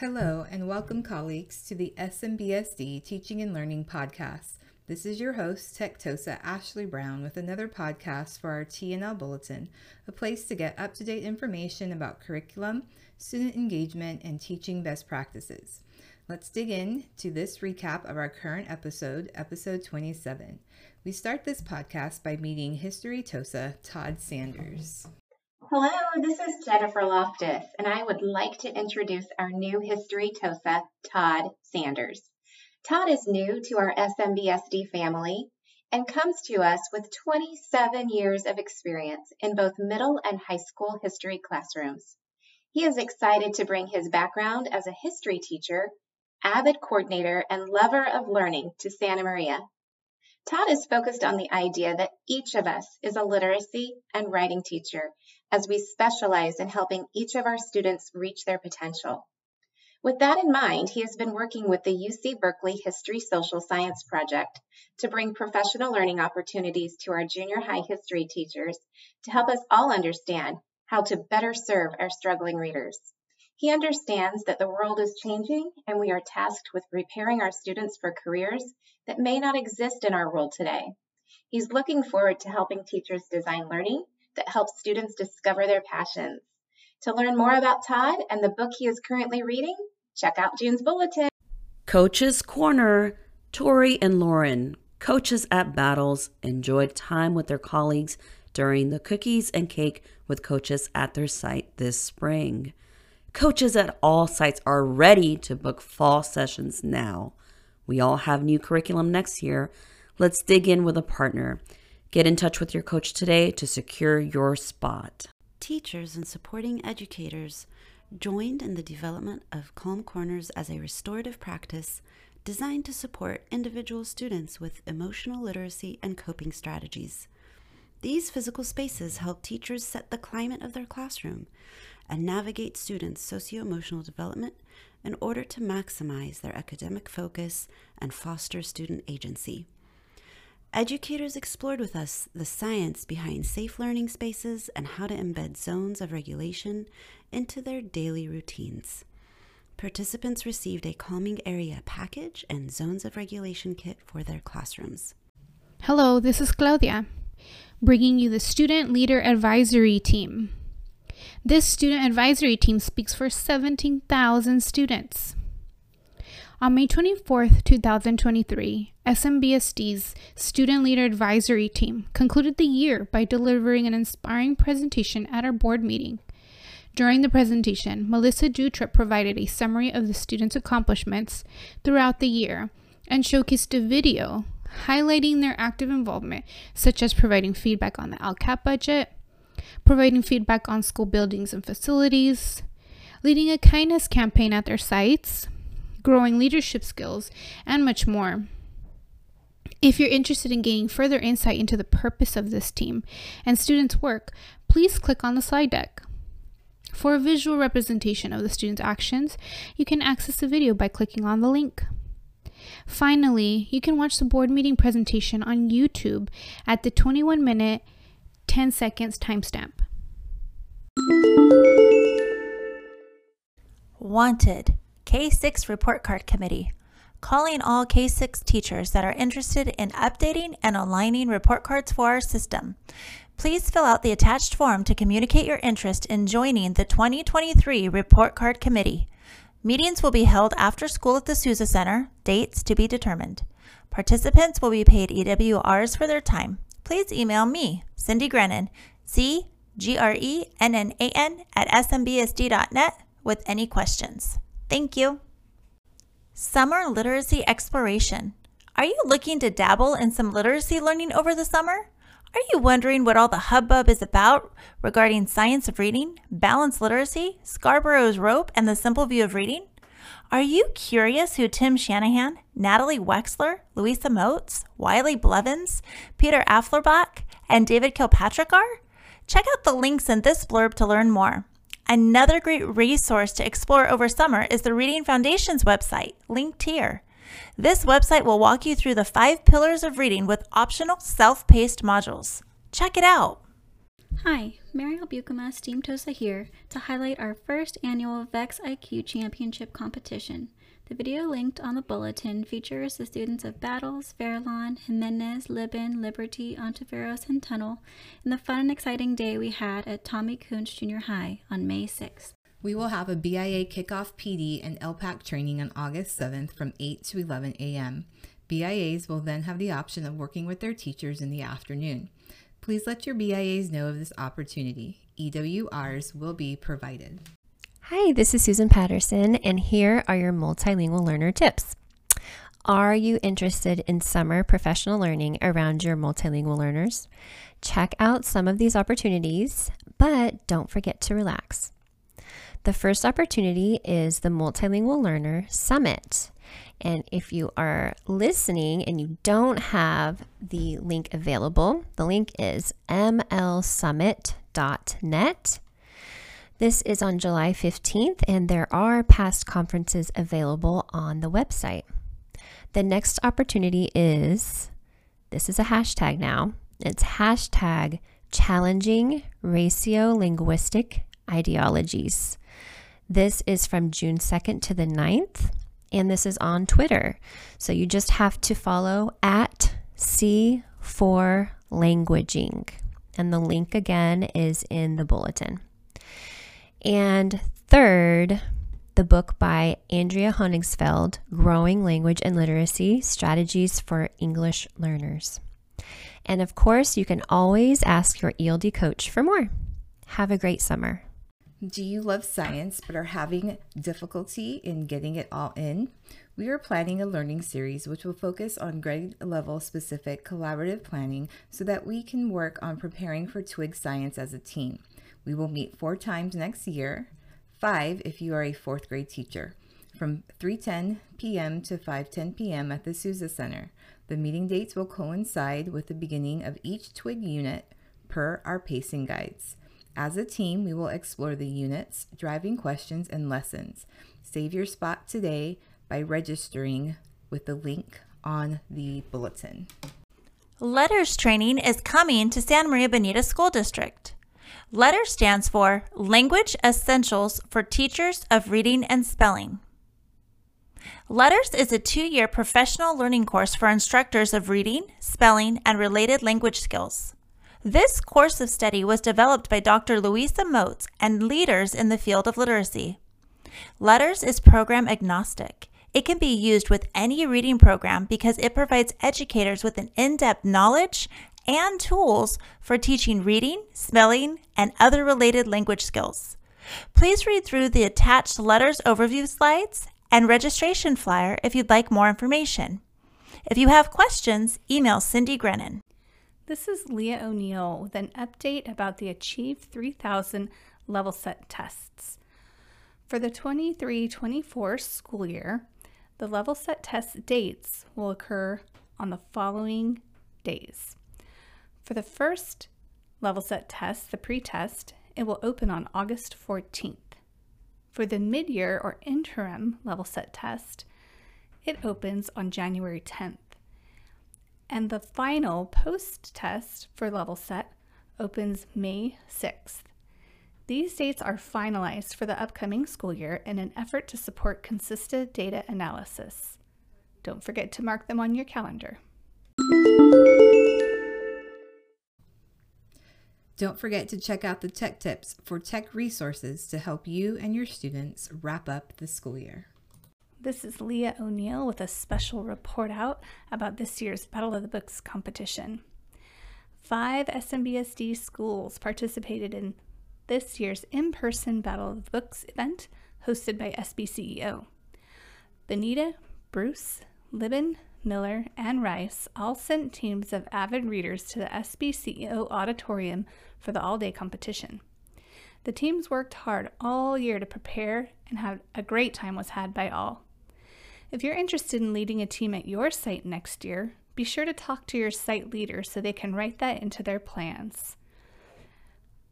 Hello, and welcome, colleagues, to the SMBSD Teaching and Learning Podcast. This is your host, Techtosa Ashley Brown, with another podcast for our TNL Bulletin, a place to get up to date information about curriculum, student engagement, and teaching best practices. Let's dig in to this recap of our current episode, episode 27. We start this podcast by meeting History Tosa Todd Sanders. Hello, this is Jennifer Loftus, and I would like to introduce our new History TOSA, Todd Sanders. Todd is new to our SMBSD family and comes to us with 27 years of experience in both middle and high school history classrooms. He is excited to bring his background as a history teacher, avid coordinator, and lover of learning to Santa Maria. Todd is focused on the idea that each of us is a literacy and writing teacher as we specialize in helping each of our students reach their potential. With that in mind, he has been working with the UC Berkeley History Social Science Project to bring professional learning opportunities to our junior high history teachers to help us all understand how to better serve our struggling readers. He understands that the world is changing and we are tasked with preparing our students for careers that may not exist in our world today. He's looking forward to helping teachers design learning that helps students discover their passions. To learn more about Todd and the book he is currently reading, check out June's Bulletin. Coach's Corner, Tori and Lauren, coaches at Battles, enjoyed time with their colleagues during the cookies and cake with coaches at their site this spring. Coaches at all sites are ready to book fall sessions now. We all have new curriculum next year. Let's dig in with a partner. Get in touch with your coach today to secure your spot. Teachers and supporting educators joined in the development of Calm Corners as a restorative practice designed to support individual students with emotional literacy and coping strategies. These physical spaces help teachers set the climate of their classroom and navigate students' socio emotional development in order to maximize their academic focus and foster student agency. Educators explored with us the science behind safe learning spaces and how to embed zones of regulation into their daily routines. Participants received a calming area package and zones of regulation kit for their classrooms. Hello, this is Claudia, bringing you the Student Leader Advisory Team. This student advisory team speaks for 17,000 students. On May 24, 2023, SMBSD's Student Leader Advisory Team concluded the year by delivering an inspiring presentation at our board meeting. During the presentation, Melissa Dutra provided a summary of the students' accomplishments throughout the year and showcased a video highlighting their active involvement, such as providing feedback on the LCAP budget, providing feedback on school buildings and facilities, leading a kindness campaign at their sites, growing leadership skills, and much more. If you're interested in gaining further insight into the purpose of this team and students' work, please click on the slide deck. For a visual representation of the students' actions, you can access the video by clicking on the link. Finally, you can watch the board meeting presentation on YouTube at the 21 minute 10 seconds timestamp. Wanted K6 Report Card Committee, calling all K6 teachers that are interested in updating and aligning report cards for our system. Please fill out the attached form to communicate your interest in joining the 2023 Report Card Committee. Meetings will be held after school at the Sousa Center, dates to be determined. Participants will be paid EWRs for their time. Please email me, Cindy Grennan, C G R E N N A N at smbsd.net with any questions. Thank you. Summer Literacy Exploration. Are you looking to dabble in some literacy learning over the summer? Are you wondering what all the hubbub is about regarding science of reading, balanced literacy, Scarborough's rope, and the simple view of reading? Are you curious who Tim Shanahan, Natalie Wexler, Louisa Moats, Wiley Blevins, Peter Afflerbach, and David Kilpatrick are? Check out the links in this blurb to learn more. Another great resource to explore over summer is the Reading Foundation's website, linked here. This website will walk you through the five pillars of reading with optional self paced modules. Check it out. Hi, Merial Buikema, Steam Tosa here to highlight our first annual VEX IQ Championship competition. The video linked on the bulletin features the students of Battles, Fairlawn, Jimenez, Libin, Liberty, Ontiveros, and Tunnell in the fun and exciting day we had at Tommie Kunst Junior High on May 6th. We will have a BIA kickoff PD and LPAC training on August 7th from 8 to 11 a.m. BIAs will then have the option of working with their teachers in the afternoon. Please let your BIAs know of this opportunity. EWRs will be provided. Hi, this is Susan Patterson, and here are your multilingual learner tips. Are you interested in summer professional learning around your multilingual learners? Check out some of these opportunities, but don't forget to relax. The first opportunity is the Multilingual Learner Summit. And if you are listening and you don't have the link available, the link is mlsummit.net this is on July 15th, and there are past conferences available on the website. The next opportunity is this is a hashtag now. It's hashtag challenging raciolinguistic ideologies. This is from June 2nd to the 9th, and this is on Twitter. So you just have to follow at C4 Languaging. And the link again is in the bulletin. And third, the book by Andrea Honigsfeld, Growing Language and Literacy Strategies for English Learners. And of course, you can always ask your ELD coach for more. Have a great summer. Do you love science but are having difficulty in getting it all in? We are planning a learning series which will focus on grade level specific collaborative planning so that we can work on preparing for Twig Science as a team. We will meet four times next year, five if you are a fourth grade teacher, from 3:10 p.m. to 5:10 p.m. at the Sousa Center. The meeting dates will coincide with the beginning of each twig unit per our pacing guides. As a team, we will explore the units, driving questions, and lessons. Save your spot today by registering with the link on the bulletin. LETRS training is coming to San Maria Bonita School District. LETTER stands for Language Essentials for Teachers of Reading and Spelling. LETRS is a two year professional learning course for instructors of reading, spelling, and related language skills. This course of study was developed by Dr. Louisa Moats and leaders in the field of literacy. LETRS is program agnostic. It can be used with any reading program because it provides educators with an in depth knowledge and tools for teaching reading, spelling, and other related language skills. Please read through the attached LETRS overview slides and registration flyer if you'd like more information. If you have questions, email Cindy Grennan. This is Leya O'Neal with an update about the Achieve 3000 level set tests. For the 23 24 school year, the level set test dates will occur on the following days for the first level set test, the pre-test, it will open on August 14th. For the mid-year or interim level set test, it opens on January 10th. And the final post test for level set opens May 6th. These dates are finalized for the upcoming school year in an effort to support consistent data analysis. Don't forget to mark them on your calendar. Don't forget to check out the tech tips for tech resources to help you and your students wrap up the school year. This is Leya O'Neal with a special report out about this year's Battle of the Books competition. Five SMBSD schools participated in this year's in person Battle of the Books event hosted by SBCEO. Bonita, Bruce, Libin, Miller, and Rice all sent teams of avid readers to the SBCEO auditorium for the all day competition. The teams worked hard all year to prepare, and had a great time was had by all. If you're interested in leading a team at your site next year, be sure to talk to your site leader so they can write that into their plans.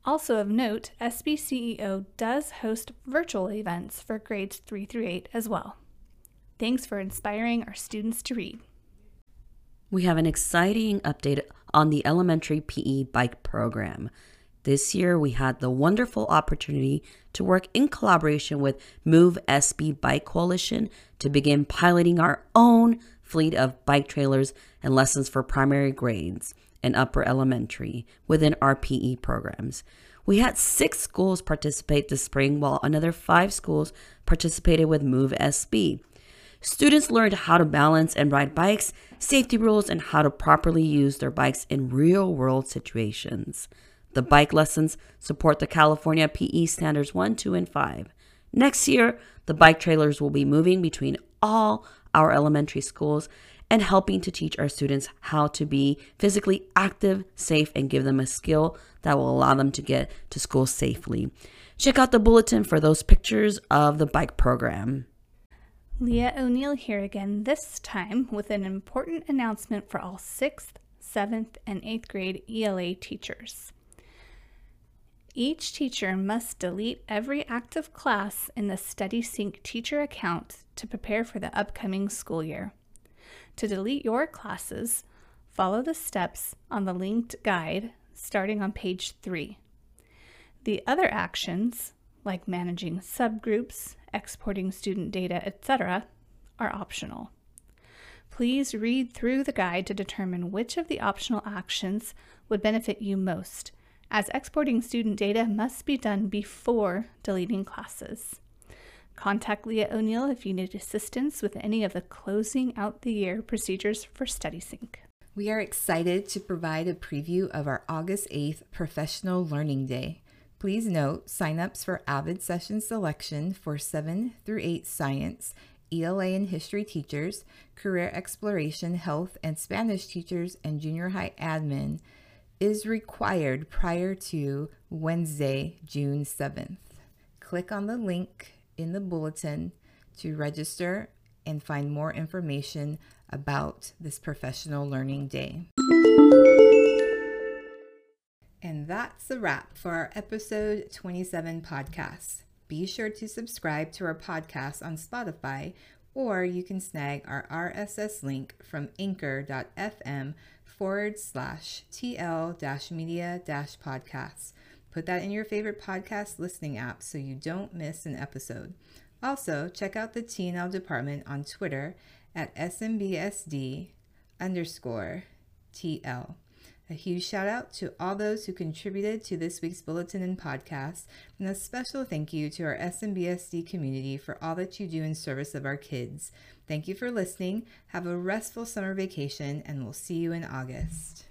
Also of note, SBCEO does host virtual events for grades 3 through 8 as well. Thanks for inspiring our students to read. We have an exciting update on the elementary PE bike program. This year, we had the wonderful opportunity to work in collaboration with Move SB Bike Coalition to begin piloting our own fleet of bike trailers and lessons for primary grades and upper elementary within our PE programs. We had six schools participate this spring, while another five schools participated with Move SB. Students learned how to balance and ride bikes, safety rules, and how to properly use their bikes in real world situations. The bike lessons support the California PE Standards 1, 2, and 5. Next year, the bike trailers will be moving between all our elementary schools and helping to teach our students how to be physically active, safe, and give them a skill that will allow them to get to school safely. Check out the bulletin for those pictures of the bike program. Leya O'Neal here again, this time with an important announcement for all 6th, 7th, and 8th grade ELA teachers. Each teacher must delete every active class in the StudySync teacher account to prepare for the upcoming school year. To delete your classes, follow the steps on the linked guide starting on page 3. The other actions, like managing subgroups, exporting student data, etc., are optional. Please read through the guide to determine which of the optional actions would benefit you most, as exporting student data must be done before deleting classes. Contact Leya O'Neal if you need assistance with any of the closing out the year procedures for StudySync. We are excited to provide a preview of our August 8th Professional Learning Day. Please note signups for Avid Session Selection for 7 through 8 Science, ELA and History teachers, Career Exploration, Health and Spanish teachers, and Junior High Admin is required prior to Wednesday, June 7th. Click on the link in the bulletin to register and find more information about this professional learning day. And that's a wrap for our episode 27 podcast. Be sure to subscribe to our podcast on Spotify, or you can snag our RSS link from anchor.fm forward slash TL dash media dash podcasts. Put that in your favorite podcast listening app so you don't miss an episode. Also, check out the TNL department on Twitter at SMBSD underscore TL. A huge shout out to all those who contributed to this week's bulletin and podcast, and a special thank you to our SMBSD community for all that you do in service of our kids. Thank you for listening. Have a restful summer vacation, and we'll see you in August.